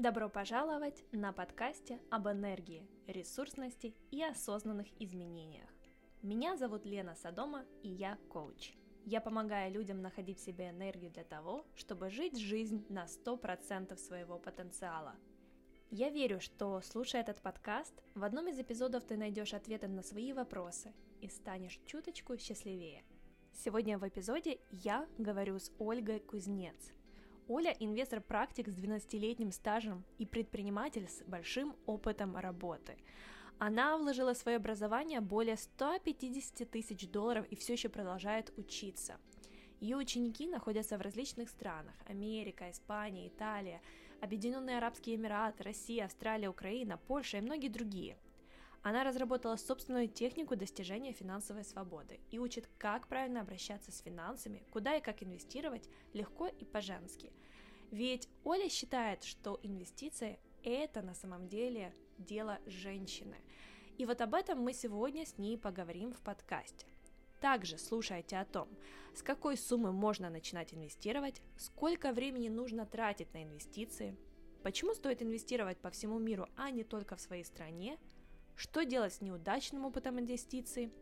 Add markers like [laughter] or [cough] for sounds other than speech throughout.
Добро пожаловать на подкасте об энергии, ресурсности и осознанных изменениях. Меня зовут Лена Садома, и я коуч. Я помогаю людям находить в себе энергию для того, чтобы жить жизнь на 100% своего потенциала. Я верю, что, слушая этот подкаст, в одном из эпизодов ты найдешь ответы на свои вопросы и станешь чуточку счастливее. Сегодня в эпизоде я говорю с Ольгой Кузнец. Оля – инвестор-практик с 12-летним стажем и предприниматель с большим опытом работы – она вложила в свое образование более 150 тысяч долларов и все еще продолжает учиться. Ее ученики находятся в различных странах – Америка, Испания, Италия, Объединенные Арабские Эмираты, Россия, Австралия, Украина, Польша и многие другие. Она разработала собственную технику достижения финансовой свободы и учит, как правильно обращаться с финансами, куда и как инвестировать легко и по-женски. Ведь Оля считает, что инвестиции – это на самом деле дело женщины. И вот об этом мы сегодня с ней поговорим в подкасте. Также слушайте о том, с какой суммы можно начинать инвестировать, сколько времени нужно тратить на инвестиции, почему стоит инвестировать по всему миру, а не только в своей стране, что делать с неудачным опытом инвестиций,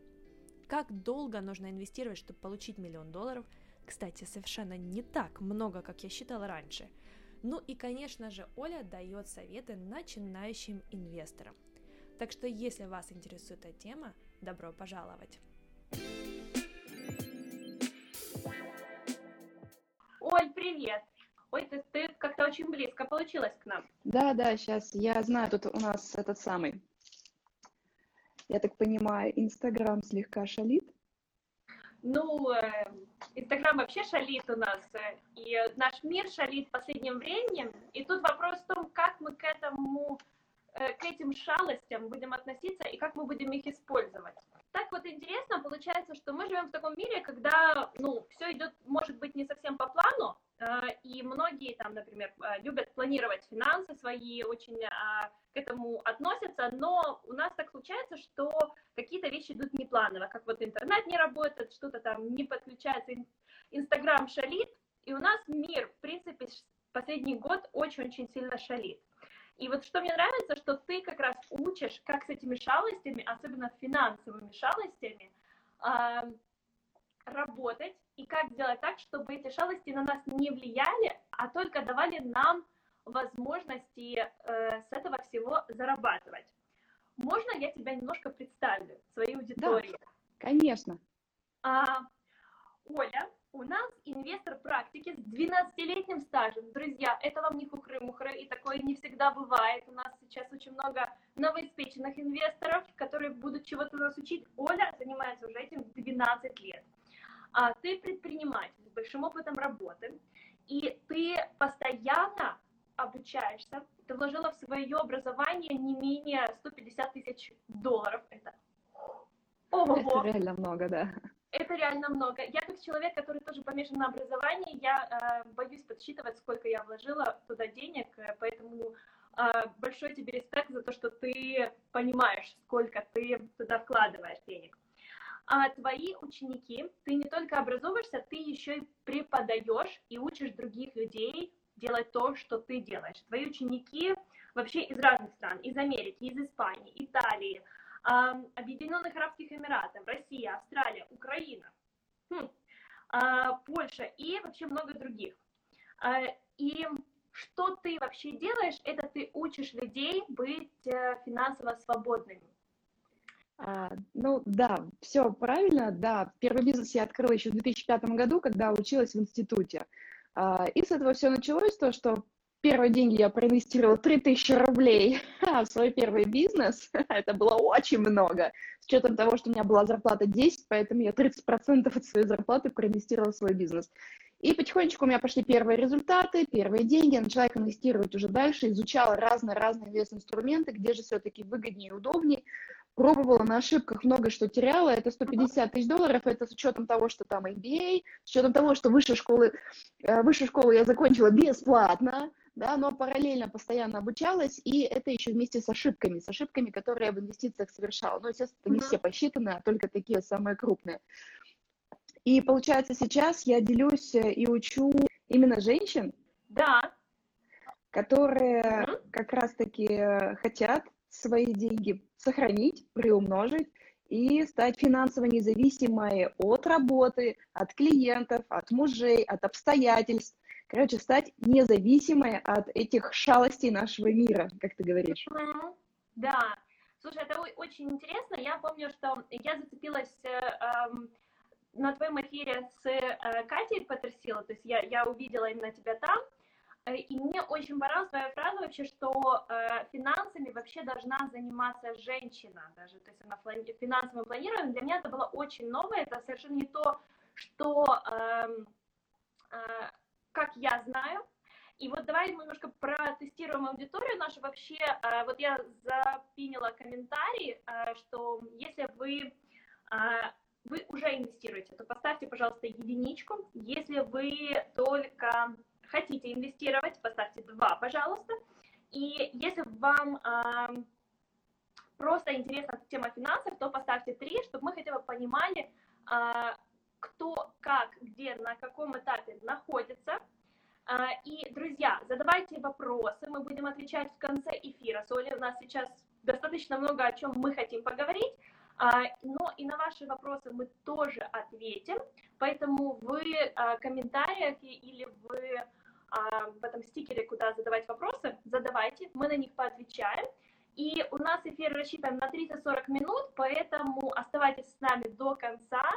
как долго нужно инвестировать, чтобы получить миллион долларов, кстати, совершенно не так много, как я считала раньше – ну и, конечно же, Оля дает советы начинающим инвесторам. Так что, если вас интересует эта тема, добро пожаловать! Оль, привет! Ой, ты, ты как-то очень близко получилась к нам. Да, да, сейчас я знаю, тут у нас этот самый, я так понимаю, Инстаграм слегка шалит. Ну, э, Инстаграм вообще шалит у нас, э, и наш мир шалит последним временем. И тут вопрос в том, как мы к этому, к этим шалостям будем относиться и как мы будем их использовать. Так вот интересно, получается, что мы живем в таком мире, когда, ну, все идет, может быть, не совсем по плану, и многие там, например, любят планировать финансы свои, очень к этому относятся, но у нас так случается, что какие-то вещи идут непланово, как вот интернет не работает, что-то там не подключается, Инстаграм шалит, и у нас мир, в принципе, последний год очень-очень сильно шалит. И вот что мне нравится, что ты как раз учишь, как с этими шалостями, особенно финансовыми шалостями, работать и как сделать так, чтобы эти шалости на нас не влияли, а только давали нам возможности э, с этого всего зарабатывать. Можно я тебя немножко представлю своей аудитории? Да, конечно. А, Оля, у нас инвестор практики с 12-летним стажем. Друзья, это вам не хухры-мухры, и такое не всегда бывает. У нас сейчас очень много новоиспеченных инвесторов, которые будут чего-то нас учить. Оля занимается уже этим 12 лет. А ты предприниматель с большим опытом работы, и ты постоянно обучаешься, ты вложила в свое образование не менее 150 тысяч долларов. Это Ого. Это реально много, да. Это реально много. Я как человек, который тоже помешан на образовании, я э, боюсь подсчитывать, сколько я вложила туда денег, э, поэтому э, большой тебе респект за то, что ты понимаешь, сколько ты туда вкладываешь денег. А твои ученики, ты не только образовываешься, ты еще и преподаешь и учишь других людей делать то, что ты делаешь. Твои ученики вообще из разных стран, из Америки, из Испании, Италии, Объединенных Арабских Эмиратов, Россия, Австралия, Украина, хм, а, Польша и вообще много других. А, и что ты вообще делаешь, это ты учишь людей быть э, финансово свободными. А, ну да, все правильно, да. Первый бизнес я открыла еще в 2005 году, когда училась в институте. А, и с этого все началось, то, что первые деньги я проинвестировала 3000 рублей [laughs] в свой первый бизнес. [laughs] Это было очень много. С учетом того, что у меня была зарплата 10, поэтому я 30% от своей зарплаты проинвестировала в свой бизнес. И потихонечку у меня пошли первые результаты, первые деньги, я начала их инвестировать уже дальше, изучала разные-разные инвест-инструменты, где же все-таки выгоднее и удобнее пробовала на ошибках много что теряла, это 150 тысяч долларов, это с учетом того, что там MBA, с учетом того, что высшую школы, э, высшую школу я закончила бесплатно, да, но параллельно постоянно обучалась, и это еще вместе с ошибками, с ошибками, которые я в инвестициях совершала. Ну, естественно, не все посчитаны, а только такие самые крупные. И получается, сейчас я делюсь э, и учу именно женщин. Да. которые mm-hmm. как раз-таки хотят свои деньги сохранить, приумножить и стать финансово независимой от работы, от клиентов, от мужей, от обстоятельств. Короче, стать независимой от этих шалостей нашего мира, как ты говоришь. Mm-hmm. Да. Слушай, это очень интересно. Я помню, что я зацепилась э, э, на твоем эфире с э, Катей Патерсила, то есть я, я увидела именно тебя там, Э, и мне очень понравилась твоя фраза вообще, что э, финансами вообще должна заниматься женщина даже, то есть она плани- финансовым планированием. Для меня это было очень новое, это совершенно не то, что, э, э, как я знаю. И вот давай немножко протестируем аудиторию нашу. Вообще, э, вот я запинила комментарий, э, что если вы э, вы уже инвестируете, то поставьте, пожалуйста, единичку. Если вы только хотите инвестировать, поставьте 2, пожалуйста. И если вам просто интересна тема финансов, то поставьте 3, чтобы мы хотя бы понимали, кто, как, где, на каком этапе находится. Э, и, друзья, задавайте вопросы, мы будем отвечать в конце эфира. Соли, у нас сейчас достаточно много о чем мы хотим поговорить. Но и на ваши вопросы мы тоже ответим, поэтому в комментариях или в а, в этом стикере, куда задавать вопросы, задавайте, мы на них поотвечаем. И у нас эфир рассчитан на 30-40 минут, поэтому оставайтесь с нами до конца, а,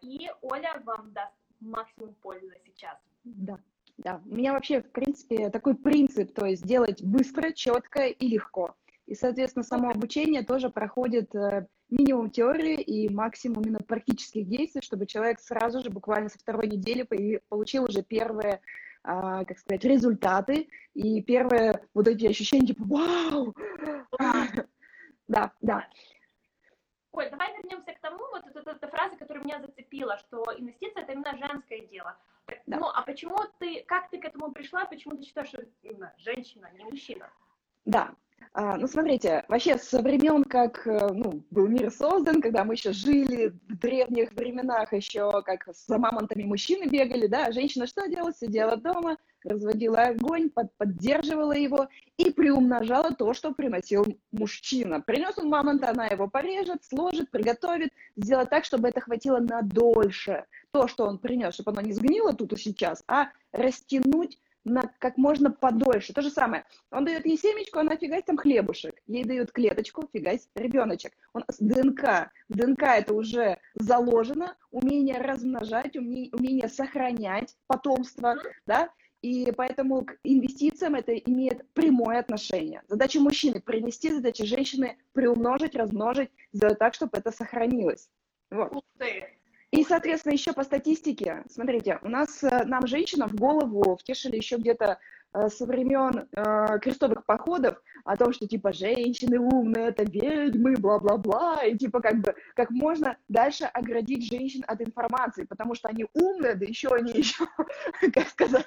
и Оля вам даст максимум пользы сейчас. Да, да. У меня вообще, в принципе, такой принцип, то есть делать быстро, четко и легко. И, соответственно, само обучение тоже проходит э, минимум теории и максимум именно практических действий, чтобы человек сразу же, буквально со второй недели, получил уже первые а, как сказать, результаты и первые вот эти ощущения, типа, вау! [laughs] Да, да. Ой, давай вернемся к тому, вот эта, эта фраза, которая меня зацепила, что инвестиция это именно женское дело. Да. Ну, а почему ты, как ты к этому пришла, почему ты считаешь, что именно женщина, не мужчина? Да, а, ну, смотрите, вообще со времен, как э, ну, был мир создан, когда мы еще жили в древних временах, еще как за мамонтами мужчины бегали, да, женщина что делала? Сидела дома, разводила огонь, под, поддерживала его и приумножала то, что приносил мужчина. Принес он мамонта, она его порежет, сложит, приготовит, сделает так, чтобы это хватило на дольше. То, что он принес, чтобы оно не сгнило тут и сейчас, а растянуть на как можно подольше. То же самое. Он дает ей семечку, она фигась там хлебушек. Ей дают клеточку, фигась ребеночек. Он ДНК. В ДНК это уже заложено. Умение размножать, умение, умение сохранять потомство, да. И поэтому к инвестициям это имеет прямое отношение. Задача мужчины принести, задача женщины приумножить, размножить, сделать так, чтобы это сохранилось. Вот. И, соответственно, еще по статистике, смотрите, у нас, э, нам женщина в голову втешили еще где-то э, со времен э, крестовых походов о том, что типа женщины умные, это ведьмы, бла-бла-бла, и типа как бы как можно дальше оградить женщин от информации, потому что они умные, да еще они еще, [laughs] как сказать,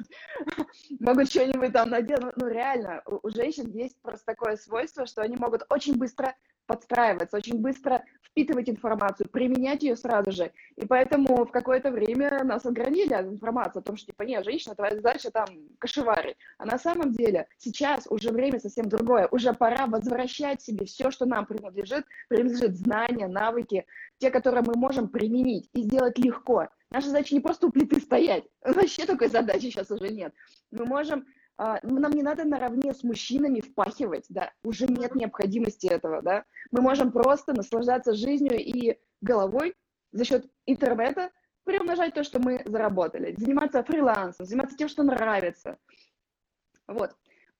могут что-нибудь там наделать. Ну реально, у, женщин есть просто такое свойство, что они могут очень быстро подстраиваться, очень быстро впитывать информацию, применять ее сразу же. И поэтому в какое-то время нас огранили от информации о том, что, типа, нет, женщина, твоя задача там кошеварить. А на самом деле сейчас уже время совсем другое. Уже пора возвращать себе все, что нам принадлежит, принадлежит знания, навыки, те, которые мы можем применить и сделать легко. Наша задача не просто у плиты стоять. [laughs] Вообще такой задачи сейчас уже нет. Мы можем а, нам не надо наравне с мужчинами впахивать, да, уже нет необходимости этого, да. Мы можем просто наслаждаться жизнью и головой за счет интернета приумножать то, что мы заработали, заниматься фрилансом, заниматься тем, что нравится. Вот.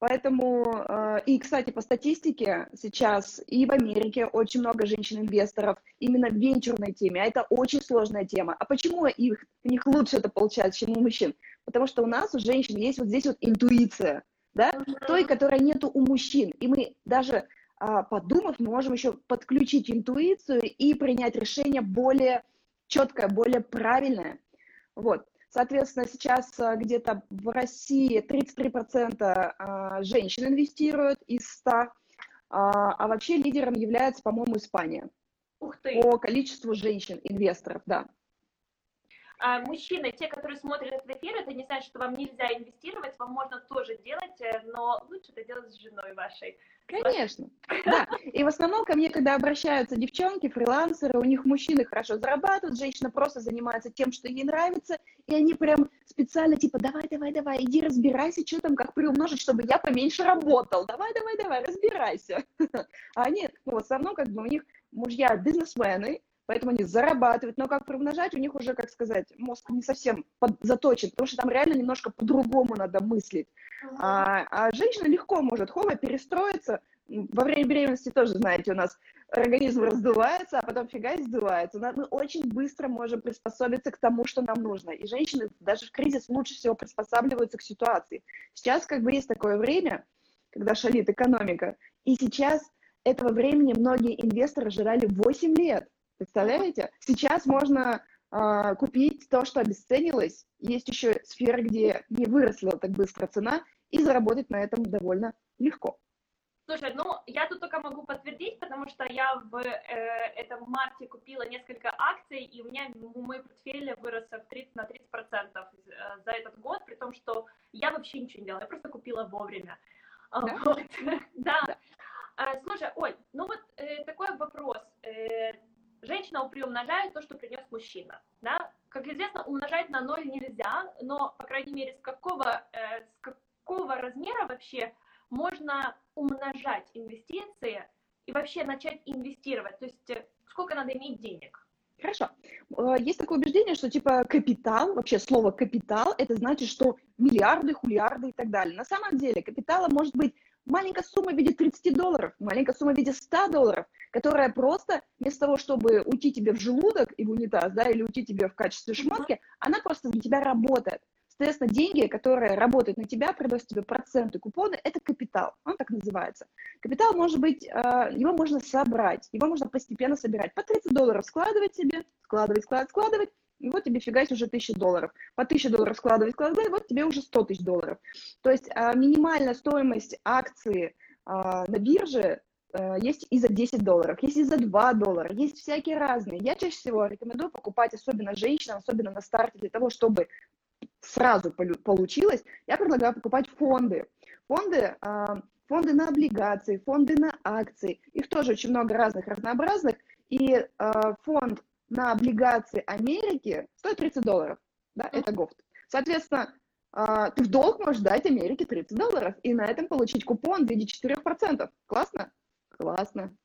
Поэтому, а, и, кстати, по статистике сейчас и в Америке очень много женщин-инвесторов именно в венчурной теме, а это очень сложная тема. А почему их, у них лучше это получается, чем у мужчин? Потому что у нас, у женщин, есть вот здесь вот интуиция, да, той, которой нету у мужчин. И мы даже а, подумав, мы можем еще подключить интуицию и принять решение более четкое, более правильное. Вот. Соответственно, сейчас а, где-то в России 33% а, женщин инвестируют из 100, а вообще лидером является, по-моему, Испания. Ух ты! По количеству женщин-инвесторов, да. а, мужчины, те, которые смотрят этот эфир, это не значит, что вам нельзя инвестировать, вам можно тоже делать, э, но лучше это делать с женой вашей. Конечно, да. И в основном ко мне, когда обращаются девчонки, фрилансеры, у них мужчины хорошо зарабатывают, женщина просто занимается тем, что ей нравится, и они прям специально типа, давай, давай, давай, иди разбирайся, что там, как приумножить, чтобы я поменьше работал, давай, давай, давай, разбирайся. [laughs] А они, ну, в основном, как бы у них мужья бизнесмены, поэтому они зарабатывают, но как приумножать, у них уже, как сказать, мозг не совсем под, заточен, потому что там реально немножко по-другому надо мыслить. А, а женщина легко может хоба перестроиться, во время беременности тоже, знаете, у нас организм раздувается, а потом фига сдувается. Мы очень быстро можем приспособиться к тому, что нам нужно. И женщины даже в кризис лучше всего приспосабливаются к ситуации. Сейчас как бы есть такое время, когда шалит экономика, и сейчас этого времени многие инвесторы ждали 8 лет. Представляете? Сейчас можно э, купить то, что обесценилось. Есть еще сферы, где не выросла так быстро цена, и заработать на этом довольно легко. Слушай, ну я тут только могу подтвердить, потому что я в э, этом марте купила несколько акций, и у меня мой портфель вырос в 30, на 30% э, за этот год, при том, что я вообще ничего не делала, я просто купила вовремя. Да. Вот. [laughs] да. да. А, слушай, Оль, ну вот э, такой вопрос. Э, женщина приумножает то, что принес мужчина. Да? Как известно, умножать на ноль нельзя, но, по крайней мере, с какого, э, с какого размера вообще можно умножать инвестиции и вообще начать инвестировать? То есть э, сколько надо иметь денег? Хорошо. Э, есть такое убеждение, что типа капитал, вообще слово капитал, это значит, что миллиарды, хулиарды и так далее. На самом деле капитала может быть маленькая сумма в виде 30 долларов, маленькая сумма в виде 100 долларов, которая просто вместо того, чтобы уйти тебе в желудок и в унитаз, да, или уйти тебе в качестве шмотки, она просто для тебя работает. Соответственно, деньги, которые работают на тебя, приносят тебе проценты, купоны, это капитал, он так называется. Капитал может быть, э, его можно собрать, его можно постепенно собирать. По 30 долларов складывать себе, складывать, складывать, складывать, и вот тебе фигась уже 1000 долларов. По 1000 долларов складывать, складывать, вот тебе уже 100 тысяч долларов. То есть а, минимальная стоимость акции а, на бирже а, есть и за 10 долларов, есть и за 2 доллара, есть всякие разные. Я чаще всего рекомендую покупать, особенно женщинам, особенно на старте, для того, чтобы сразу получилось, я предлагаю покупать фонды. Фонды, фонды на облигации, фонды на акции. Их тоже очень много разных, разнообразных. И фонд на облигации Америки стоит 30 долларов. Да, это ГОФТ. Соответственно, ты в долг можешь дать Америке 30 долларов и на этом получить купон в виде 4%. Классно? Классно.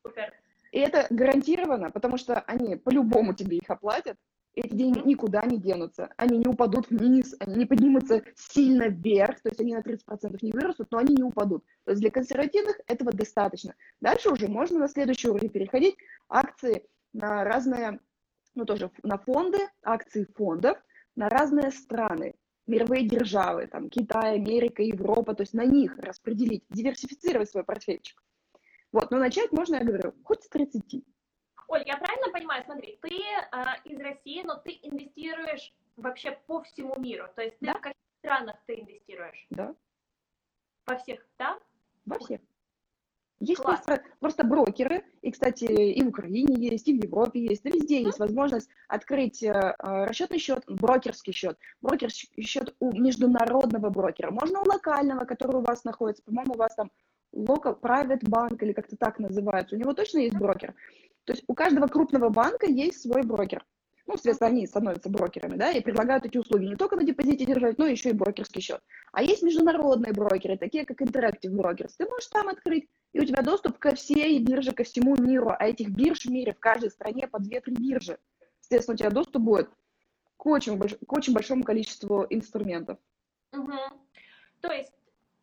И это гарантированно, потому что они по-любому тебе их оплатят, эти деньги никуда не денутся, они не упадут вниз, они не поднимутся сильно вверх, то есть они на 30% не вырастут, но они не упадут. То есть для консервативных этого достаточно. Дальше уже можно на следующий уровень переходить, акции на разные ну тоже на фонды, акции фондов, на разные страны, мировые державы, там Китай, Америка, Европа, то есть на них распределить, диверсифицировать свой портфельчик. Вот, но начать можно, я говорю, хоть с 30. Оль, я правильно понимаю, смотри, ты э, из России, но ты инвестируешь вообще по всему миру, то есть ты да? в каких странах ты инвестируешь? Да. Во всех, да? Во всех. Есть просто, просто брокеры, и, кстати, и в Украине есть, и в Европе есть, и везде есть возможность открыть э, э, расчетный счет, брокерский счет, брокерский счет у международного брокера, можно у локального, который у вас находится, по-моему, у вас там local private bank или как-то так называется, у него точно есть брокер. То есть у каждого крупного банка есть свой брокер ну, соответственно, они становятся брокерами, да, и предлагают эти услуги не только на депозите держать, но еще и брокерский счет. А есть международные брокеры, такие как Interactive Brokers. Ты можешь там открыть, и у тебя доступ ко всей бирже, ко всему миру, а этих бирж в мире в каждой стране по 2-3 биржи. Соответственно, у тебя доступ будет к очень, больш... к очень большому количеству инструментов. Угу. То есть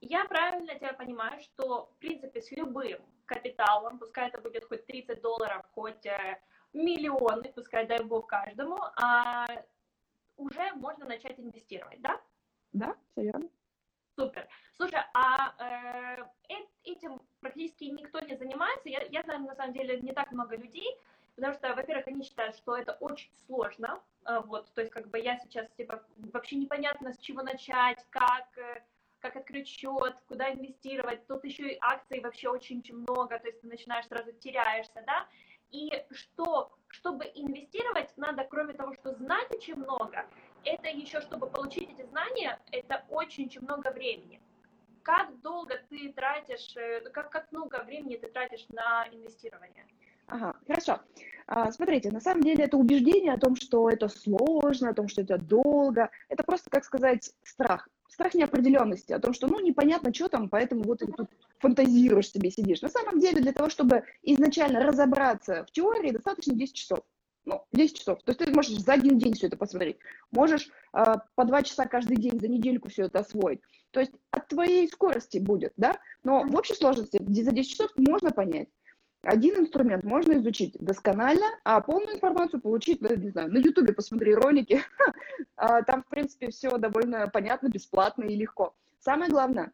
я правильно тебя понимаю, что, в принципе, с любым капиталом, пускай это будет хоть 30 долларов, хоть э, миллионы, пускай дай бог каждому, а уже можно начать инвестировать, да? Да, все верно. Супер. Слушай, а э, этим практически никто не занимается. Я, я знаю, на самом деле, не так много людей, потому что, во-первых, они считают, что это очень сложно. Э, вот, то есть, как бы я сейчас, типа, вообще непонятно, с чего начать, как, э, как открыть счет, куда инвестировать. Тут еще и акций вообще очень-очень много, то есть ты начинаешь сразу теряешься, да. И что, чтобы инвестировать, надо, кроме того, что знать очень много, это еще, чтобы получить эти знания, это очень-очень много времени. Как долго ты тратишь, э, как, как много времени ты тратишь на инвестирование? Ага, хорошо. А, смотрите, на самом деле это убеждение о том, что это сложно, о том, что это долго. Это просто, как сказать, страх. Страх неопределенности, о том, что, ну, непонятно, что там, поэтому вот тут фантазируешь себе, сидишь. На самом деле, для того, чтобы изначально разобраться в теории, достаточно 10 часов. Ну, 10 часов. То есть ты можешь за один день все это посмотреть. Можешь э, по 2 часа каждый день за недельку все это освоить. То есть от твоей скорости будет, да? Но в общей сложности за 10 часов можно понять. Один инструмент можно изучить досконально, а полную информацию получить, ну, не знаю, на Ютубе посмотри ролики. [laughs] А, там, в принципе, все довольно понятно, бесплатно и легко. Самое главное,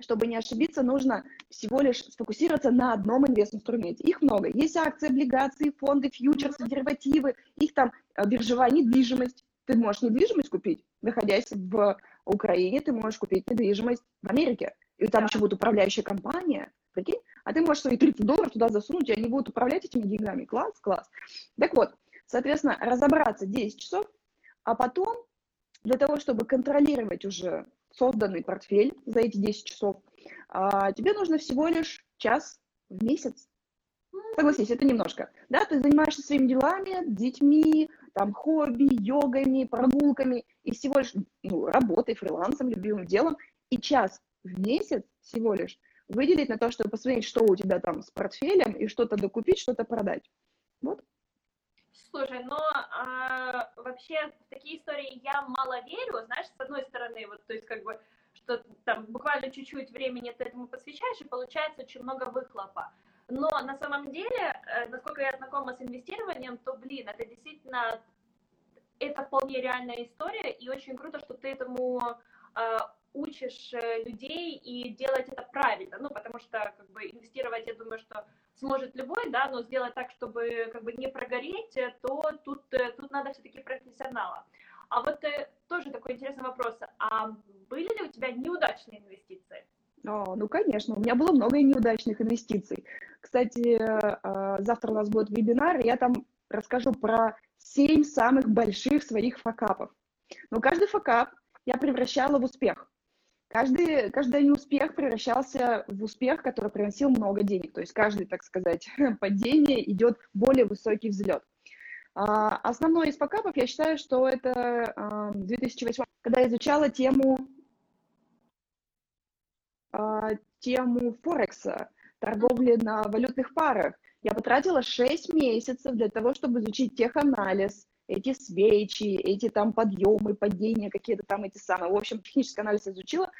чтобы не ошибиться, нужно всего лишь сфокусироваться на одном инвест-инструменте. Их много. Есть акции, облигации, фонды, фьючерсы, деривативы, их там а, биржевая недвижимость. Ты можешь недвижимость купить, находясь в Украине, ты можешь купить недвижимость в Америке. И там еще будет управляющая компания, прикинь? А ты можешь свои 30 долларов туда засунуть, и они будут управлять этими деньгами. Класс, класс. Так вот, соответственно, разобраться 10 часов, а потом для того, чтобы контролировать уже созданный портфель за эти 10 часов, а, тебе нужно всего лишь час в месяц. Согласись, это немножко. Да, ты занимаешься своими делами, детьми, там, хобби, йогами, прогулками, и всего лишь ну, работой, фрилансом, любимым делом, и час в месяц всего лишь выделить на то, чтобы посмотреть, что у тебя там с портфелем, и что-то докупить, что-то продать. Вот. Слушай, но а, вообще в такие истории я мало верю, знаешь, с одной стороны, вот, то есть как бы, что там буквально чуть-чуть времени ты этому посвящаешь, и получается очень много выхлопа. Но на самом деле, э, насколько я знакома с инвестированием, то, блин, это действительно, это вполне реальная история, и очень круто, что ты этому а, учишь э, людей и делать это правильно, ну, потому что, как бы, инвестировать, я думаю, что сможет любой, да, но сделать так, чтобы, как бы, не прогореть, э, то тут, э, тут надо все-таки профессионала. А вот тоже такой интересный вопрос, а были ли у тебя неудачные инвестиции? О, ну, конечно, у меня было много неудачных инвестиций. Кстати, завтра у нас будет вебинар, и я там расскажу про 7 самых больших своих факапов. Но каждый факап я превращала в успех каждый, каждый неуспех превращался в успех, который приносил много денег. То есть каждый, так сказать, [laughs] падение идет более высокий взлет. А, основной из покапов, я считаю, что это 2008, когда я изучала тему, а, тему Форекса, торговли на валютных парах. Я потратила 6 месяцев для того, чтобы изучить теханализ, эти свечи, эти там подъемы, падения, какие-то там эти самые. В общем, технический анализ изучила,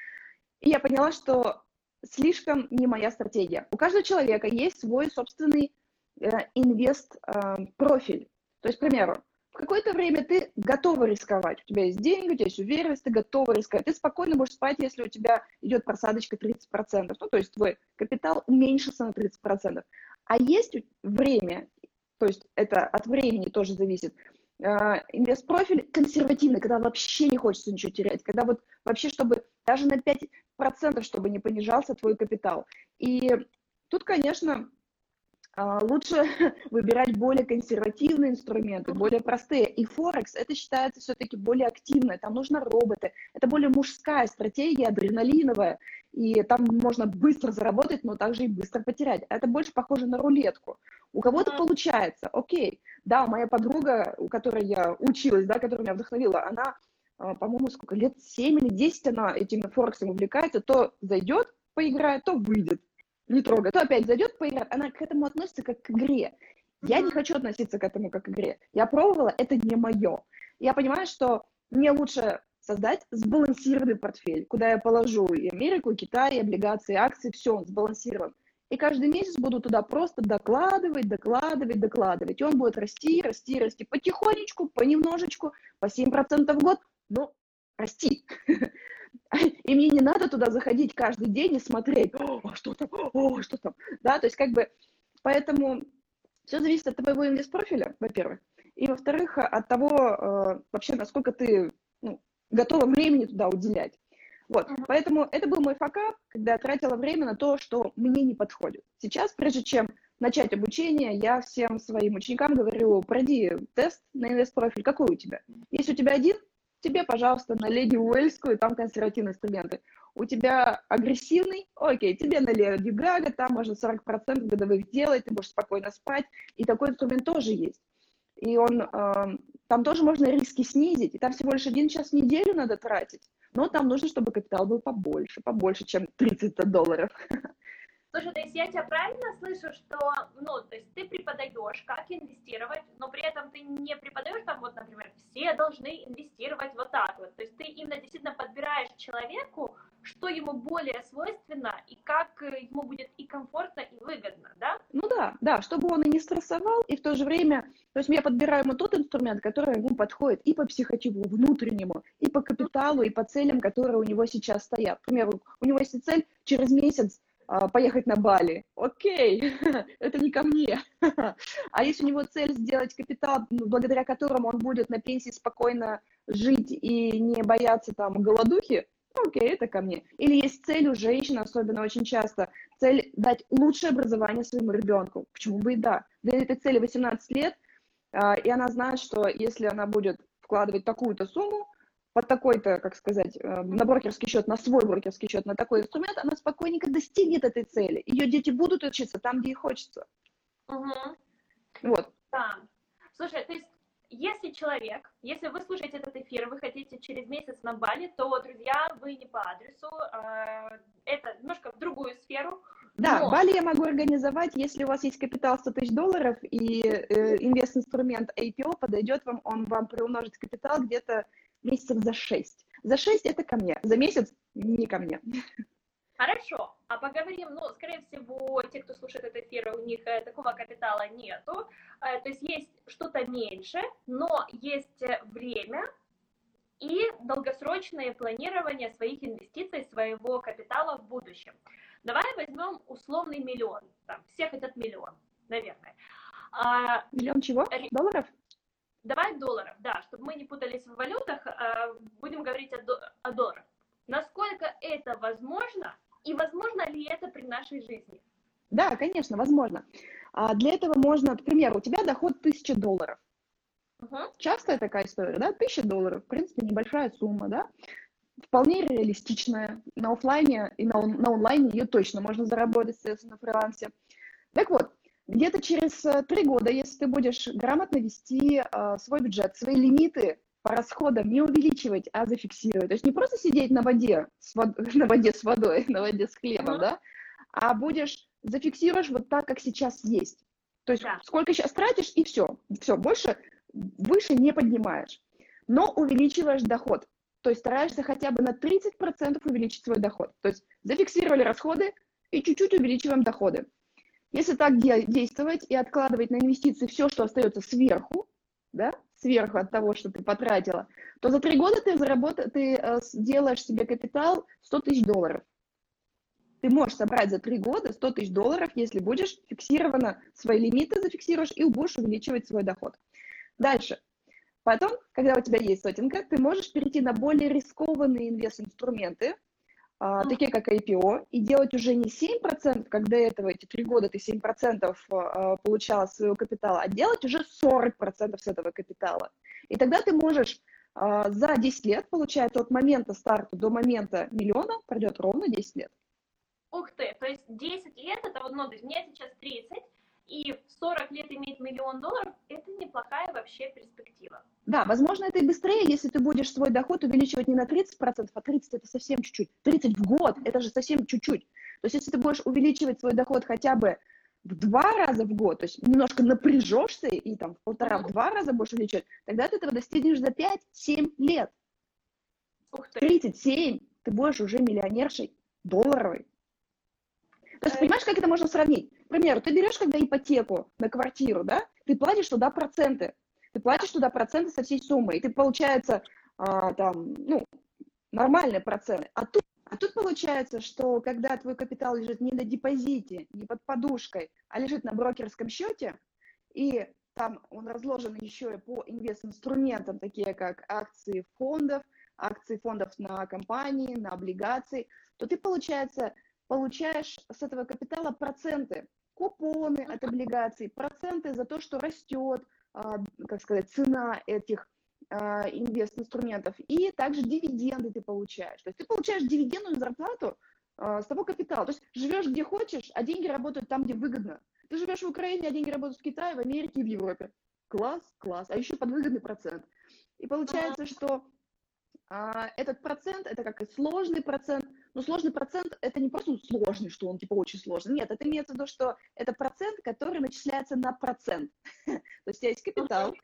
и я поняла, что слишком не моя стратегия. У каждого человека есть свой собственный э, инвест-профиль. Э, То есть, к примеру, в какое-то время ты готова рисковать. У тебя есть деньги, у тебя есть уверенность, ты готова рисковать. Ты спокойно можешь спать, если у тебя идет просадочка 30%. Ну, то есть твой капитал уменьшится на 30%. А есть время, то есть это от времени тоже зависит, инвест-профиль консервативный, когда вообще не хочется ничего терять, когда вот вообще, чтобы даже на 5%, чтобы не понижался твой капитал. И тут, конечно, а, лучше [laughs] выбирать более консервативные инструменты, более простые. И Форекс, это считается все-таки более активное, там нужны роботы, это более мужская стратегия, адреналиновая, и там можно быстро заработать, но также и быстро потерять. Это больше похоже на рулетку. У кого-то получается, окей. Да, моя подруга, у которой я училась, да, которая меня вдохновила, она, а, по-моему, сколько лет, 7 или 10 она этим Форексом увлекается, то зайдет, поиграет, то выйдет, не трогает, то опять зайдет, поиграет. Она к этому относится как к игре. Я не хочу относиться к этому как к игре. Я пробовала, это не мое. Я понимаю, что мне лучше создать сбалансированный портфель, куда я положу и Америку, и Китай, и облигации, и акции, все, он сбалансирован. И каждый месяц буду туда просто докладывать, докладывать, докладывать. И он будет расти, расти, расти потихонечку, понемножечку, по 7% в год, но расти. [laughs] [laughs] И мне не надо туда заходить каждый день и смотреть, о, что там, о, что там. Да, то есть как бы, поэтому все зависит от твоего инвест-профиля, во-первых. И во-вторых, от того, э, вообще, насколько ты ну, готова времени туда уделять. Вот, uh-huh. поэтому это был мой факап, когда я тратила время на то, что мне не подходит. Сейчас, прежде чем начать обучение, я всем своим ученикам говорю, пройди тест на инвест-профиль, какой у тебя. Если у тебя один, тебе, пожалуйста, на леди Уэльскую, там консервативные инструменты. У тебя агрессивный, окей, тебе на леди Гага, там можно 40% годовых делать, ты можешь спокойно спать, и такой инструмент тоже есть. И он, э, там тоже можно риски снизить, и там всего лишь один час в неделю надо тратить, но там нужно, чтобы капитал был побольше, побольше, чем 30 долларов. [laughs] Слушай, то есть я тебя правильно слышу, что, ну, то есть ты преподаешь, как инвестировать, но при этом ты не преподаешь там, вот, например, все должны инвестировать вот так вот. То есть ты именно действительно подбираешь человеку, что ему более свойственно и как ему будет и комфортно, и выгодно, да? Ну да, да, чтобы он и не стрессовал, и в то же время, то есть я подбираю ему тот инструмент, который ему подходит и по психотипу внутреннему, и по капиталу, и по целям, которые у него сейчас стоят. К примеру, у него есть цель через месяц поехать на Бали. Окей, [laughs] это не ко мне. [laughs] А если у него цель сделать капитал, ну, благодаря которому он будет на пенсии спокойно жить и не бояться там голодухи, окей, это ко мне. Или есть цель у женщин, особенно очень часто, цель дать лучшее образование своему ребенку. Почему бы и да? Для этой цели 18 лет, а, и она знает, что если она будет вкладывать такую-то сумму, под такой-то, как сказать, э, на брокерский счет, на свой брокерский счет, на такой инструмент, она спокойненько достигнет этой цели. Ее дети будут учиться там, где ей хочется. Угу. Вот. Да. Слушай, то есть если человек, если вы слушаете этот эфир, вы хотите через месяц на Бали, то, друзья, вы не по адресу, э, это немножко в другую сферу. Да, но... Бали я могу организовать, если у вас есть капитал 100 тысяч долларов и э, инвест-инструмент APO подойдет вам, он вам приумножит капитал где-то месяцев за шесть. За шесть это ко мне, за месяц не ко мне. Хорошо, а поговорим, ну, скорее всего, те, кто слушает этот эфир, у них э, такого капитала нету, э, то есть есть что-то меньше, но есть э, время и долгосрочное планирование своих инвестиций, своего капитала в будущем. Давай возьмем условный миллион, там, все хотят миллион, наверное. А, миллион чего? Долларов? Давай долларов, да, чтобы мы не путались в валютах, а, будем говорить о, о долларах. Насколько это возможно и возможно ли это при нашей жизни? Да, конечно, возможно. А для этого можно, к примеру, у тебя доход 1000 долларов. Uh-huh. Частая такая история, да, 1000 долларов, в принципе, небольшая сумма, да, вполне реалистичная. На офлайне и на, на онлайне ее точно можно заработать, соответственно, на фрилансе. Так вот, где-то через э, три года, если ты будешь грамотно вести э, свой бюджет, свои лимиты по расходам не увеличивать, а зафиксировать. То есть не просто сидеть на воде с, вод... [laughs] на воде с водой, на воде с хлебом, mm-hmm. да, а будешь, зафиксируешь вот так, как сейчас есть. То есть да. сколько сейчас тратишь, и все. Все, больше, выше не поднимаешь. Но увеличиваешь доход. То есть стараешься хотя бы на 30% увеличить свой доход. То есть зафиксировали расходы и чуть-чуть увеличиваем доходы. Если так действовать и откладывать на инвестиции все, что остается сверху, да, сверху от того, что ты потратила, то за три года ты, заработаешь, ты э, делаешь себе капитал 100 тысяч долларов. Ты можешь собрать за три года 100 тысяч долларов, если будешь фиксированно свои лимиты зафиксируешь и будешь увеличивать свой доход. Дальше. Потом, когда у тебя есть сотенка, ты можешь перейти на более рискованные инвест-инструменты, а, такие как IPO, и делать уже не 7%, как до этого эти три года ты 7% а, получала своего капитала, а делать уже 40% с этого капитала. И тогда ты можешь а, за 10 лет, получается, от момента старта до момента миллиона пройдет ровно 10 лет. Ух ты, то есть 10 лет, это вот, ну, то есть мне сейчас 30, и в 40 лет иметь миллион долларов, это неплохая вообще перспектива. Да, возможно, это и быстрее, если ты будешь свой доход увеличивать не на 30%, а 30% это совсем чуть-чуть. 30 в год, это же совсем чуть-чуть. То есть если ты будешь увеличивать свой доход хотя бы в два раза в год, то есть немножко напряжешься и там в полтора, в два раза будешь увеличивать, тогда ты этого достигнешь за 5-7 лет. Ух ты. 37, ты будешь уже миллионершей долларовой. То есть, понимаешь, как это можно сравнить? Примеру, ты берешь, когда ипотеку на квартиру, да, ты платишь туда проценты. Ты платишь туда проценты со всей суммы, и ты, получается, а, там, ну, нормальные проценты. А тут, а тут получается, что когда твой капитал лежит не на депозите, не под подушкой, а лежит на брокерском счете, и там он разложен еще и по инвест-инструментам, такие как акции фондов, акции фондов на компании, на облигации, то ты, получается, получаешь с этого капитала проценты, купоны от облигаций, проценты за то, что растет, а, как сказать, цена этих а, инвест-инструментов, и также дивиденды ты получаешь. То есть ты получаешь дивидендную зарплату а, с того капитала. То есть живешь где хочешь, а деньги работают там, где выгодно. Ты живешь в Украине, а деньги работают в Китае, в Америке и в Европе. Класс, класс. А еще под выгодный процент. И получается, что а, этот процент, это как и сложный процент, но сложный процент это не просто сложный, что он типа очень сложный. Нет, это имеется в виду, что это процент, который начисляется на процент. [laughs] То есть у тебя есть капитал,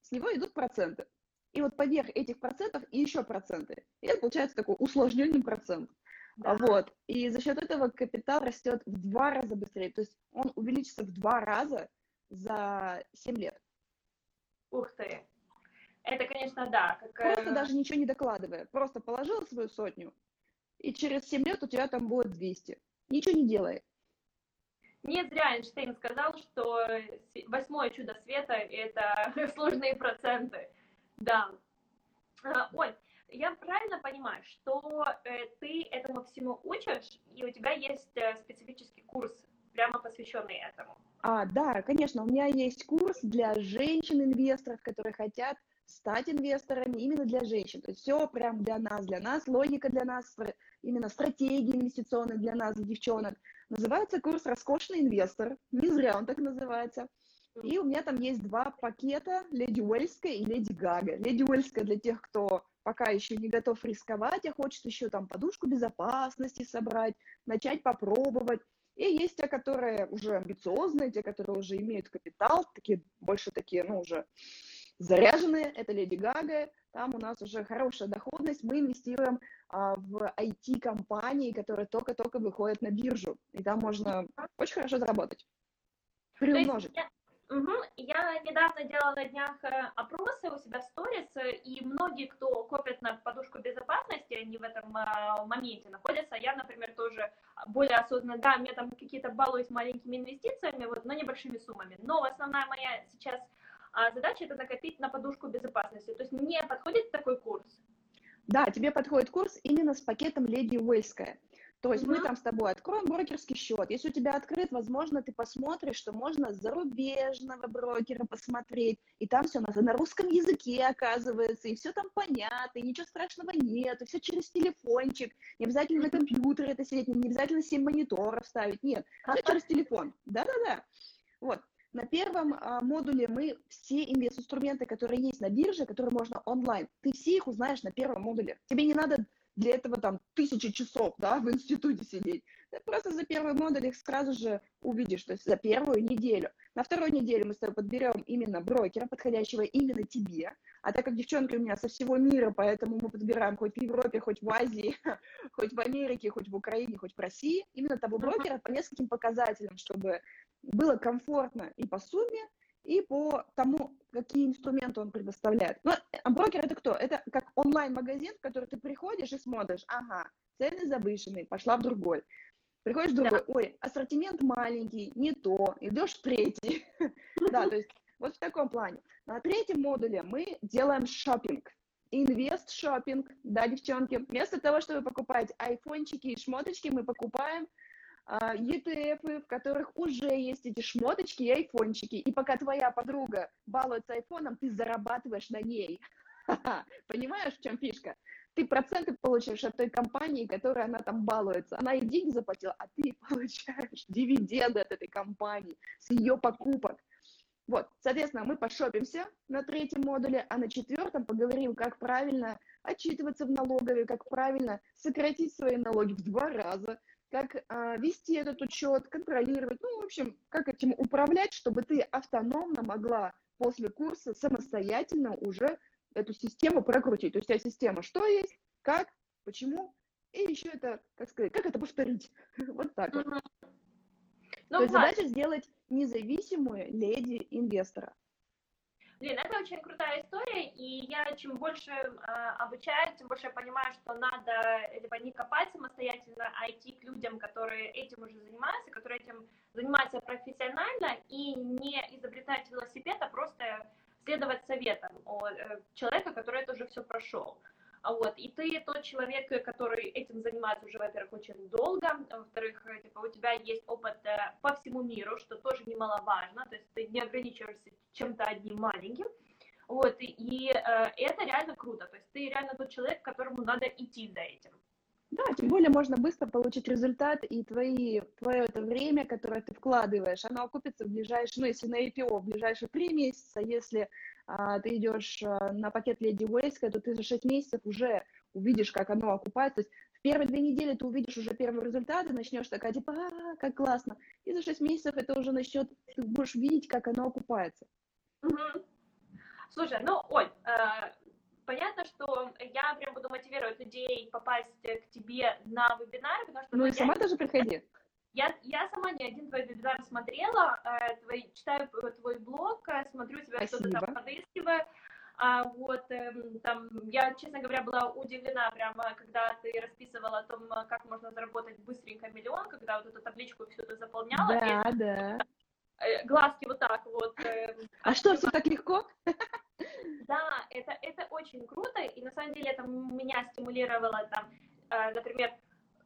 с него идут проценты. И вот поверх этих процентов и еще проценты. И это получается такой усложненный процент. Да. Вот. И за счет этого капитал растет в два раза быстрее. То есть он увеличится в два раза за 7 лет. Ух ты. Это, конечно, да. Как... Просто даже ничего не докладывая. Просто положил свою сотню, и через 7 лет у тебя там будет 200. Ничего не делай. Не зря Эйнштейн сказал, что восьмое чудо света – это [laughs] сложные проценты. Да. А, Оль, я правильно понимаю, что э, ты этому всему учишь, и у тебя есть э, специфический курс, прямо посвященный этому? А, да, конечно, у меня есть курс для женщин-инвесторов, которые хотят стать инвесторами именно для женщин. То есть все прям для нас, для нас, логика для нас, именно стратегии инвестиционные для нас, девчонок. Называется курс «Роскошный инвестор». Не зря он так называется. И у меня там есть два пакета «Леди Уэльская» и «Леди Гага». «Леди Уэльская» для тех, кто пока еще не готов рисковать, а хочет еще там подушку безопасности собрать, начать попробовать. И есть те, которые уже амбициозные, те, которые уже имеют капитал, такие больше такие, ну, уже заряженные, это Леди Гага, там у нас уже хорошая доходность, мы инвестируем а, в IT-компании, которые только-только выходят на биржу, и там можно очень хорошо заработать, приумножить. Угу, я недавно делала на днях э, опросы у себя в сторис, и многие, кто копит на подушку безопасности, они в этом а, моменте находятся. Я, например, тоже более осознанно, да, мне там какие-то балуюсь маленькими инвестициями, вот, но небольшими суммами. Но основная моя сейчас а задача это накопить на подушку безопасности. То есть мне подходит такой курс? Да, тебе подходит курс именно с пакетом Леди Уэльская. То есть mm-hmm. мы там с тобой откроем брокерский счет. Если у тебя открыт, возможно, ты посмотришь, что можно зарубежного брокера посмотреть. И там все на, на русском языке оказывается, и все там понятно, и ничего страшного нет, и все через телефончик. Не обязательно на компьютере это сидеть, не обязательно 7 мониторов ставить. Нет, все через телефон. Да-да-да. Вот. На первом а, модуле мы все инвест-инструменты, которые есть на бирже, которые можно онлайн, ты все их узнаешь на первом модуле. Тебе не надо для этого там тысячи часов, да, в институте сидеть. Ты просто за первый модуль их сразу же увидишь, то есть за первую неделю. На второй неделе мы с тобой подберем именно брокера, подходящего именно тебе. А так как девчонки у меня со всего мира, поэтому мы подбираем хоть в Европе, хоть в Азии, [laughs] хоть в Америке, хоть в Украине, хоть в России, именно того брокера по нескольким показателям, чтобы было комфортно и по сумме, и по тому, какие инструменты он предоставляет. Но а брокер это кто? Это как онлайн-магазин, в который ты приходишь и смотришь, ага, цены завышенные, пошла в другой. Приходишь в другой, да. ой, ассортимент маленький, не то, идешь в третий. [laughs] Да, то есть вот в таком плане. На третьем модуле мы делаем шопинг. Инвест шопинг, да, девчонки. Вместо того, чтобы покупать айфончики и шмоточки, мы покупаем ETF, в которых уже есть эти шмоточки и айфончики. И пока твоя подруга балуется айфоном, ты зарабатываешь на ней. [laughs] Понимаешь, в чем фишка? Ты проценты получаешь от той компании, которой она там балуется. Она ей деньги заплатила, а ты [laughs] получаешь дивиденды от этой компании с ее покупок. Вот, соответственно, мы пошопимся на третьем модуле, а на четвертом поговорим, как правильно отчитываться в налоговой, как правильно сократить свои налоги в два раза, как а, вести этот учет, контролировать, ну, в общем, как этим управлять, чтобы ты автономно могла после курса самостоятельно уже эту систему прокрутить. То есть у тебя система что есть, как, почему, и еще это, как сказать, как это повторить. [laughs] Вот так вот. Ну, То есть задача сделать независимую леди инвестора. Блин, это очень крутая история, и я чем больше э, обучаю, тем больше я понимаю, что надо либо не копать самостоятельно, а идти к людям, которые этим уже занимаются, которые этим занимаются профессионально, и не изобретать велосипед, а просто следовать советам от э, человека, который это уже все прошел. А вот, и ты тот человек, который этим занимается уже, во-первых, очень долго, во-вторых, типа, у тебя есть опыт э, по всему миру, что тоже немаловажно, то есть ты не ограничиваешься чем-то одним маленьким, Вот, и э, это реально круто, то есть ты реально тот человек, которому надо идти за этим. Да, тем более можно быстро получить результат, и твои, твое это время, которое ты вкладываешь, оно окупится в ближайшие, ну, если на IPO, в ближайшие три месяца, если а, ты идешь а, на пакет Lady Waste, то ты за шесть месяцев уже увидишь, как оно окупается. То есть в первые две недели ты увидишь уже первые результаты, начнешь такая, типа, а, как классно. И за шесть месяцев это уже начнет, ты будешь видеть, как оно окупается. Угу. Слушай, ну, Оль, э, понятно, что я прям буду мотивировать людей попасть к тебе на вебинар, потому что... Ну, и сама тоже приходи. Я, я сама не один твой вебинар смотрела, э, твой, читаю твой блог, э, смотрю тебя, что-то там подыскиваю. А вот э, там, я, честно говоря, была удивлена прямо, когда ты расписывала о том, как можно заработать быстренько миллион, когда вот эту табличку все это заполняла. Да, и, да. Э, глазки вот так вот. Э, а что, все так легко? Да, это, это очень круто, и на самом деле это меня стимулировало там, э, например,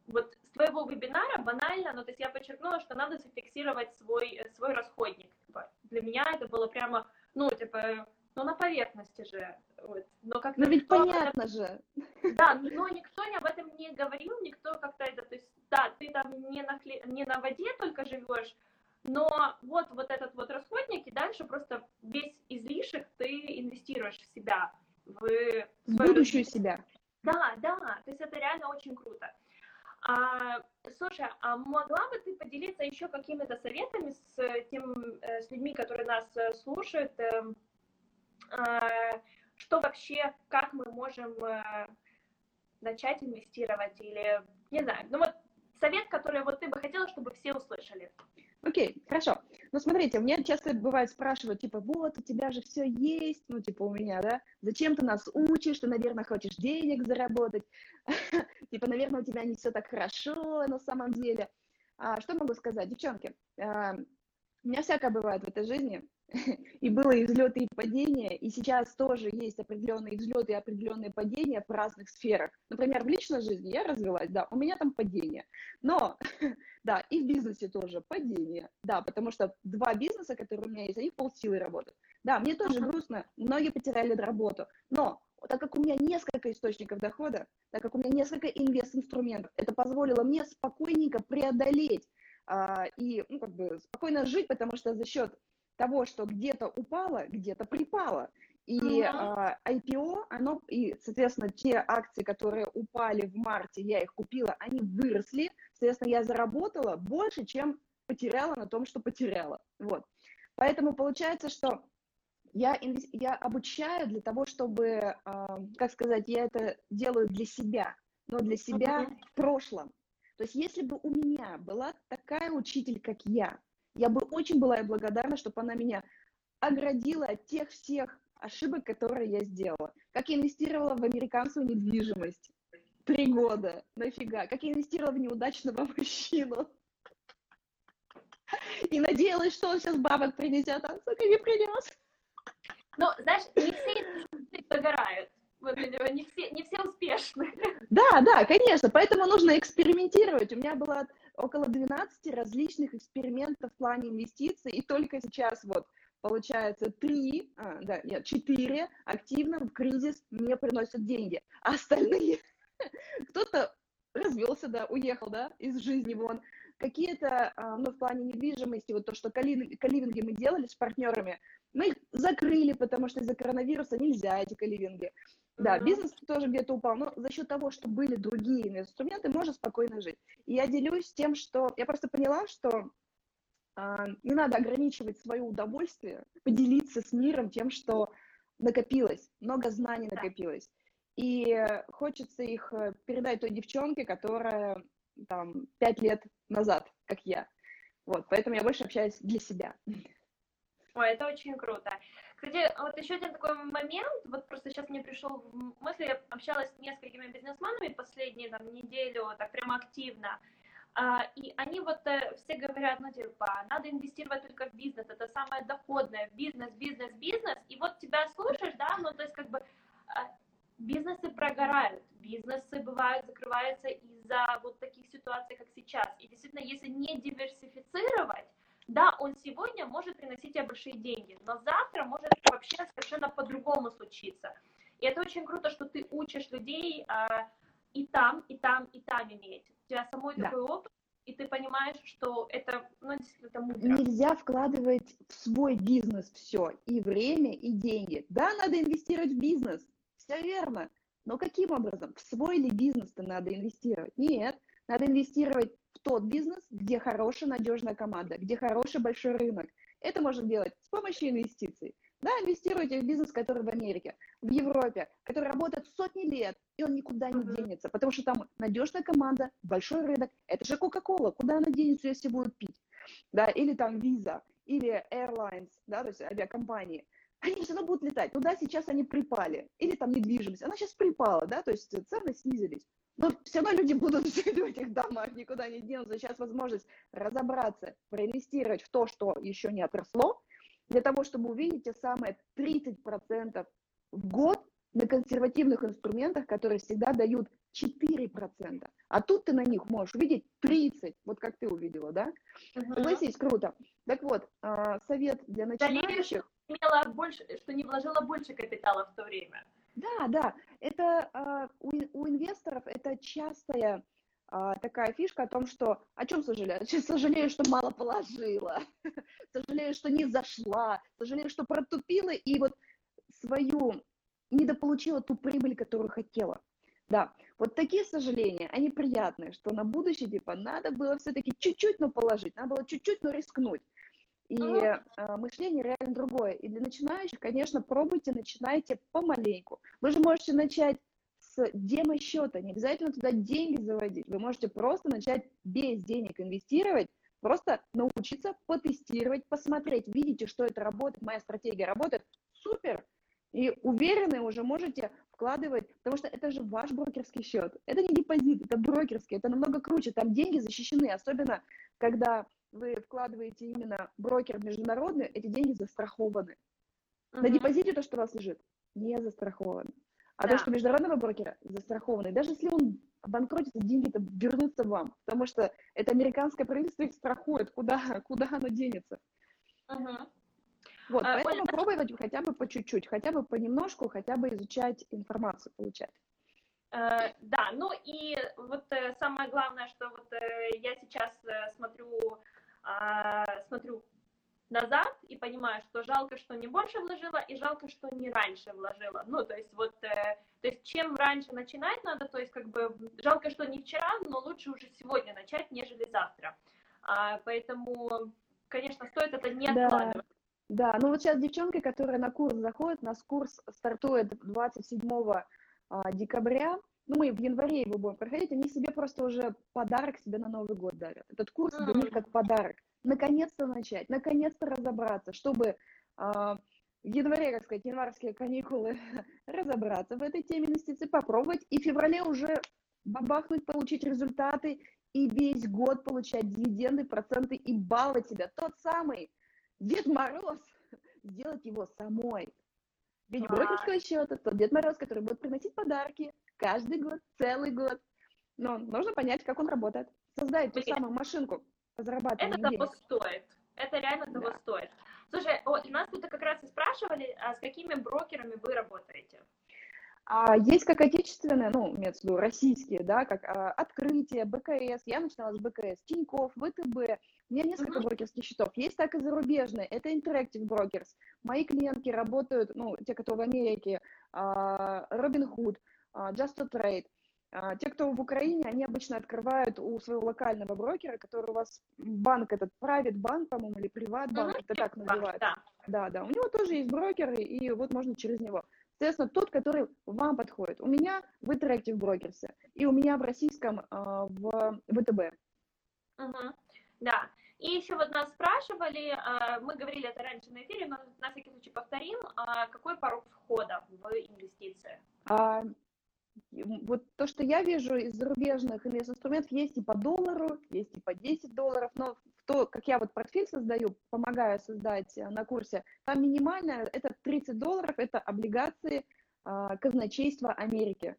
вот с твоего вебинара банально, но ну, то есть я подчеркнула, что надо зафиксировать свой, свой расходник. Типа, для меня это было прямо, ну, типа, ну, на поверхности же. Вот. Но как но ведь понятно это... же. Да, но никто об этом не говорил, никто как-то это, то есть, да, ты там не на, хле... не на воде только живешь, но вот, вот этот вот расходник, и дальше просто весь излишек ты инвестируешь в себя, в, свою... будущую себя. Да, да, то есть это реально очень круто. А, слушай, а могла бы ты поделиться еще какими-то советами с, тем, э, с людьми, которые нас э, слушают, эм, а, что вообще, как мы можем э, начать инвестировать или, не знаю, ну вот совет, который вот ты бы хотела, чтобы все услышали. Окей, хорошо. Ну, смотрите, мне часто бывает спрашивают, типа, вот, у тебя же все есть, ну, типа, у меня, да, зачем ты нас учишь, ты, наверное, хочешь денег заработать, [laughs] типа, наверное, у тебя не все так хорошо на самом деле. А, что могу сказать, девчонки, а, у меня всякое бывает в этой жизни, [laughs] и было и взлеты, и падения, и сейчас тоже есть определенные взлеты и определенные падения в разных сферах. Например, в личной жизни я развилась, да, у меня там падение, но, [laughs] да, и в бизнесе тоже падение, да, потому что два бизнеса, которые у меня есть, они полсилы работают. Да, мне тоже грустно, многие потеряли работу, но так как у меня несколько источников дохода, так как у меня несколько инвест-инструментов, это позволило мне спокойненько преодолеть и ну, как бы спокойно жить, потому что за счет того, что где-то упало, где-то припало. И uh-huh. э, IPO, оно, и, соответственно, те акции, которые упали в марте, я их купила, они выросли, соответственно, я заработала больше, чем потеряла на том, что потеряла. Вот. Поэтому получается, что я, я обучаю для того, чтобы, э, как сказать, я это делаю для себя, но для себя uh-huh. в прошлом. То есть если бы у меня была такая учитель, как я, я бы очень была ей благодарна, чтобы она меня оградила от тех всех ошибок, которые я сделала. Как я инвестировала в американскую недвижимость. Три года. Нафига. Как я инвестировала в неудачного [laughs] мужчину. И надеялась, что он сейчас бабок принесет, а он, сука, не принес. Ну, знаешь, не все догорают. Не все, не все успешны. Да, да, конечно. Поэтому нужно экспериментировать. У меня было около 12 различных экспериментов в плане инвестиций, и только сейчас вот получается три, а, да, нет, четыре активно в кризис не приносят деньги, а остальные [laughs] кто-то развелся, да, уехал, да, из жизни вон, какие-то, ну, в плане недвижимости, вот то, что каливинги мы делали с партнерами, мы их закрыли, потому что из-за коронавируса нельзя эти каливинги. Да, бизнес тоже где-то упал, но за счет того, что были другие инструменты, можно спокойно жить. И я делюсь тем, что я просто поняла, что а, не надо ограничивать свое удовольствие, поделиться с миром тем, что накопилось, много знаний накопилось. И хочется их э, передать той девчонке, которая там пять лет назад, как я. Вот, поэтому я больше общаюсь для себя. Ой, это очень круто. Кстати, вот еще один такой момент, вот просто сейчас мне пришел в мысли, я общалась с несколькими бизнесменами последние там неделю, так прямо активно, а, и они вот э, все говорят, ну типа, надо инвестировать только в бизнес, это самое доходное, бизнес, бизнес, бизнес, и вот тебя слушаешь, да, ну то есть как бы а, бизнесы прогорают, бизнесы бывают, закрываются из-за вот таких ситуаций, как сейчас, и действительно, если не диверсифицировать, да, он сегодня может приносить тебе большие деньги, но завтра может вообще совершенно по-другому случиться. И это очень круто, что ты учишь людей а, и там, и там, и там иметь. У тебя самой да. такой опыт, и ты понимаешь, что это, ну, действительно, это мудро. Нельзя вкладывать в свой бизнес все, и время, и деньги. Да, надо инвестировать в бизнес, все верно, но каким образом? В свой ли бизнес-то надо инвестировать? Нет, надо инвестировать тот бизнес, где хорошая, надежная команда, где хороший большой рынок. Это можно делать с помощью инвестиций. Да, инвестируйте в бизнес, который в Америке, в Европе, который работает сотни лет, и он никуда не денется, потому что там надежная команда, большой рынок. Это же Coca-Cola, куда она денется, если будут пить? Да, или там Visa, или Airlines, да, то есть авиакомпании. Они все равно будут летать. Туда сейчас они припали. Или там недвижимость. Она сейчас припала, да, то есть цены снизились. Но все равно люди будут жить в этих домах, никуда не денутся. Сейчас возможность разобраться, проинвестировать в то, что еще не отросло, для того, чтобы увидеть те самые 30% в год на консервативных инструментах, которые всегда дают 4%. А тут ты на них можешь увидеть 30, вот как ты увидела, да? Uh-huh. Согласись, круто. Так вот, а, совет для начинающих... Да, имела больше, что не вложила больше капитала в то время. Да, да, это а, у, у инвесторов это частая а, такая фишка о том, что о чем сожалею? [laughs] Сожалею, что мало положила, [laughs] сожалею, что не зашла, сожалею, что протупила и вот свою недополучила ту прибыль, которую хотела. Да, вот такие сожаления, они приятные, что на будущее, типа, надо было все-таки чуть-чуть, но положить, надо было чуть-чуть, но рискнуть. И э, мышление реально другое. И для начинающих, конечно, пробуйте, начинайте помаленьку. Вы же можете начать с демо-счета, не обязательно туда деньги заводить. Вы можете просто начать без денег инвестировать, просто научиться потестировать, посмотреть, видите, что это работает, моя стратегия работает, супер, и уверены уже можете вкладывать, потому что это же ваш брокерский счет. Это не депозит, это брокерский, это намного круче. Там деньги защищены, особенно когда вы вкладываете именно брокер международный, эти деньги застрахованы. Uh-huh. На депозите то, что у вас лежит, не застраховано. А да. то, что международного брокера застрахованы, даже если он обанкротится, деньги-то вернутся вам, потому что это американское правительство их страхует, куда, [laughs] куда оно денется. Uh-huh. Вот, а, поэтому Оля, пробовать хотя бы по чуть-чуть, хотя бы понемножку, хотя бы изучать информацию, получать. Э, да, ну и вот э, самое главное, что вот э, я сейчас э, смотрю, э, смотрю назад и понимаю, что жалко, что не больше вложила, и жалко, что не раньше вложила. Ну, то есть вот, э, то есть чем раньше начинать надо, то есть как бы жалко, что не вчера, но лучше уже сегодня начать, нежели завтра. А, поэтому, конечно, стоит это не откладывать. Да, ну вот сейчас девчонки, которые на курс заходят, у нас курс стартует 27 а, декабря, ну, мы в январе его будем проходить, они себе просто уже подарок себе на Новый год дарят. Этот курс для них как подарок. Наконец-то начать, наконец-то разобраться, чтобы э, в январе, как сказать, январские каникулы, [laughs] разобраться в этой теме инвестиций, попробовать, и в феврале уже бабахнуть, получить результаты, и весь год получать дивиденды, проценты и баллы себя. Тот самый Дед Мороз, [laughs] сделать его самой. Ведь брокерского счета тот Дед Мороз, который будет приносить подарки каждый год, целый год. Но нужно понять, как он работает. Создать ту самую машинку по зарабатыванию Это того стоит. Это реально того да. стоит. Слушай, о, нас тут как раз и спрашивали, а с какими брокерами вы работаете? А есть как отечественные, ну, имеется в виду российские, да, как а, Открытие, БКС, я начинала с БКС, Тиньков, ВТБ, у меня несколько uh-huh. брокерских счетов, есть так и зарубежные, это Interactive Brokers, мои клиентки работают, ну, те, кто в Америке, а, Robinhood, а, Just to Trade, а, те, кто в Украине, они обычно открывают у своего локального брокера, который у вас банк этот, Private банк, по-моему, или Приват банк, uh-huh. это так называют. Да. да, да, у него тоже есть брокеры, и вот можно через него. Соответственно, тот, который вам подходит. У меня в Interactive Brokers, и у меня в российском в ВТБ. Угу. Да. И еще вот нас спрашивали, а, мы говорили это раньше на эфире, но на всякий случай повторим, а, какой порог входа в инвестиции? А, вот то, что я вижу из зарубежных инвестинструментов, есть и по доллару, есть и по 10 долларов, но то, как я вот портфель создаю, помогаю создать э, на курсе, там минимальное, это 30 долларов, это облигации э, казначейства Америки.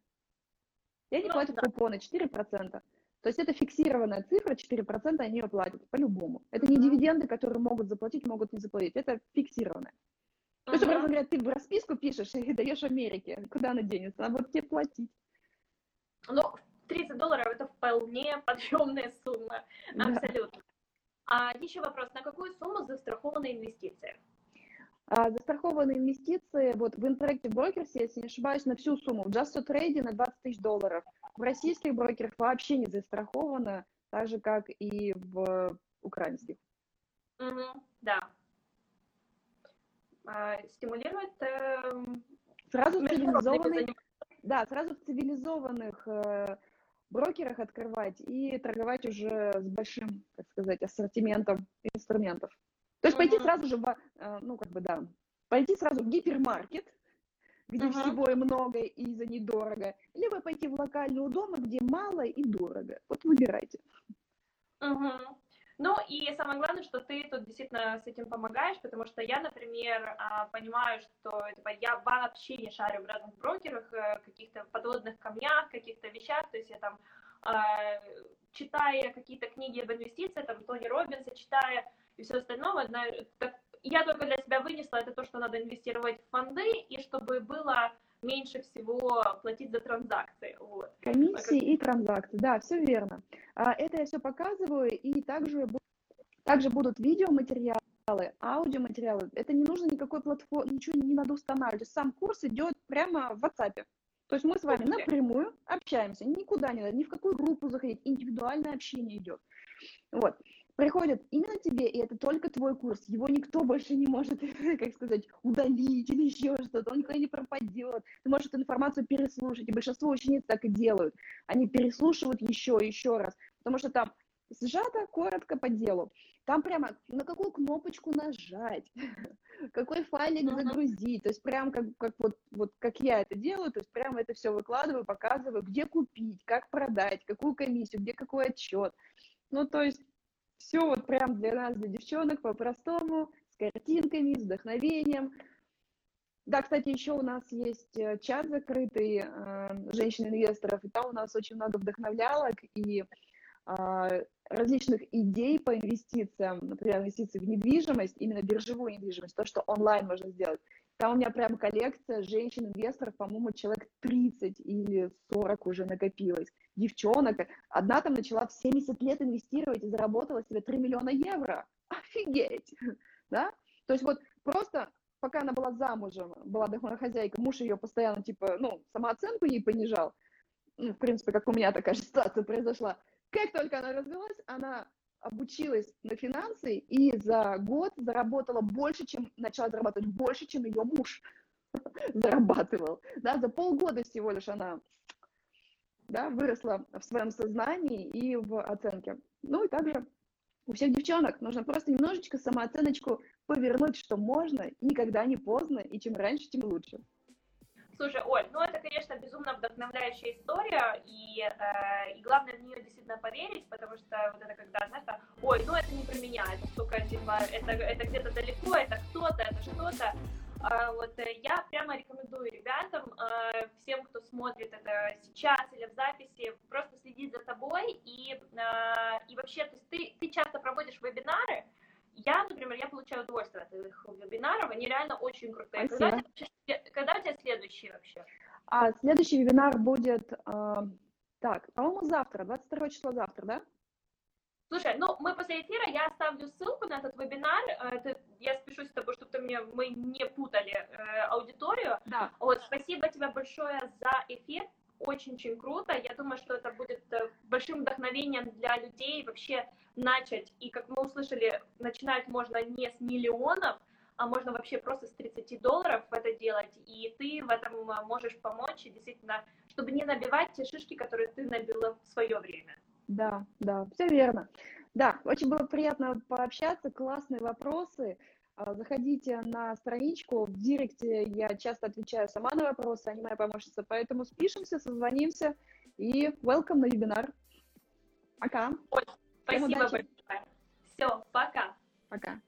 И они ну, платят да. купоны 4%. То есть это фиксированная цифра, 4% они ее платят по-любому. Это не дивиденды, которые могут заплатить, могут не заплатить. Это фиксированное. То есть, образно говоря, ты в расписку пишешь и даешь Америке. Куда она денется? Она будет тебе платить. Ну, 30 долларов это вполне подъемная сумма. Абсолютно. Да. А еще вопрос, на какую сумму застрахованы инвестиции? А, застрахованные инвестиции вот в Interactive Brokers, если не ошибаюсь, на всю сумму. В Just Trade на 20 тысяч долларов. В российских брокерах вообще не застраховано, так же, как и в украинских. Угу, да. А, стимулирует... Э, сразу в цивилизованных, да, сразу в цивилизованных э, брокерах открывать и торговать уже с большим, как сказать, ассортиментом инструментов. То есть пойти сразу же, в, э, ну, как бы, да, пойти сразу в гипермаркет, где uh-huh. всего и много, и за недорого, либо пойти в локальную дома, где мало и дорого. Вот выбирайте. Uh-huh. Ну и самое главное, что ты тут действительно с этим помогаешь, потому что я, например, а, понимаю, что типа, я вообще не шарю в разных брокерах, э, каких-то подводных камнях, каких-то вещах, то есть я там а, читая какие-то книги об инвестициях, там Тони Робинса, читая и все остальное, я только для себя вынесла это то, что надо инвестировать в фонды, и чтобы было меньше всего платить за транзакции. Вот. Комиссии и транзакции, да, все верно. А, это я все показываю, и также, также будут видеоматериалы, аудиоматериалы. Это не нужно никакой платформы, ничего не надо устанавливать. Сам курс идет прямо в WhatsApp. То есть мы с вами напрямую общаемся, никуда не надо, ни в какую группу заходить, индивидуальное общение идет. Вот приходит именно тебе, и это только твой курс. Его никто больше не может, [laughs] как сказать, удалить или еще что-то. Он никуда не пропадет. Ты можешь эту информацию переслушать. И большинство учениц так и делают. Они переслушивают еще еще раз. Потому что там сжато, коротко по делу. Там прямо на какую кнопочку нажать, [laughs] какой файлик загрузить. То есть прям как, как вот, вот как я это делаю, то есть прямо это все выкладываю, показываю, где купить, как продать, какую комиссию, где какой отчет. Ну, то есть все вот прям для нас, для девчонок, по-простому, с картинками, с вдохновением. Да, кстати, еще у нас есть э, чат закрытый э, женщин-инвесторов, и там у нас очень много вдохновлялок и э, различных идей по инвестициям, например, инвестиции в недвижимость, именно биржевую недвижимость, то, что онлайн можно сделать. Там у меня прям коллекция женщин-инвесторов, по-моему, человек 30 или 40 уже накопилось. Девчонок. Одна там начала в 70 лет инвестировать и заработала себе 3 миллиона евро. [laughs] Офигеть! Да? То есть вот просто пока она была замужем, была домохозяйка, муж ее постоянно, типа, ну, самооценку ей понижал. Ну, в принципе, как у меня такая же [laughs] ситуация произошла. Как только она развелась, она обучилась на финансы и за год заработала больше, чем начала зарабатывать больше, чем ее муж [laughs] зарабатывал. Да, за полгода всего лишь она да, выросла в своем сознании и в оценке. Ну и также у всех девчонок нужно просто немножечко самооценочку повернуть, что можно, никогда не поздно, и чем раньше, тем лучше. Слушай, Оль, ну это, конечно, безумно вдохновляющая история, и, э, и главное в нее действительно поверить, потому что вот это когда, знаешь, там, ой, ну это не про меня, это только, типа, это, это где-то далеко, это кто-то, это что-то. Э, вот э, я прямо рекомендую ребятам, э, всем, кто смотрит это сейчас или в записи, просто следить за тобой, и, э, и вообще, то есть ты, ты часто проводишь вебинары, я, например, я получаю удовольствие от этих вебинаров, они реально очень крутые. Когда у, тебя, когда у тебя следующий вообще? А, следующий вебинар будет, э, так, по-моему, завтра, 22 числа завтра, да? Слушай, ну мы после эфира, я оставлю ссылку на этот вебинар, это, я спешусь с тобой, чтобы ты мне, мы не путали э, аудиторию. Да. Вот, спасибо тебе большое за эфир, очень-очень круто. Я думаю, что это будет э, большим вдохновением для людей вообще начать. И как мы услышали, начинать можно не с миллионов, а можно вообще просто с 30 долларов это делать. И ты в этом э, можешь помочь, действительно, чтобы не набивать те шишки, которые ты набила в свое время. Да, да, все верно. Да, очень было приятно пообщаться, классные вопросы. А, заходите на страничку, в директе я часто отвечаю сама на вопросы, они моя помощница, поэтому спишемся, созвонимся и welcome на вебинар. Пока. Ой, спасибо большое. Все, пока. Пока.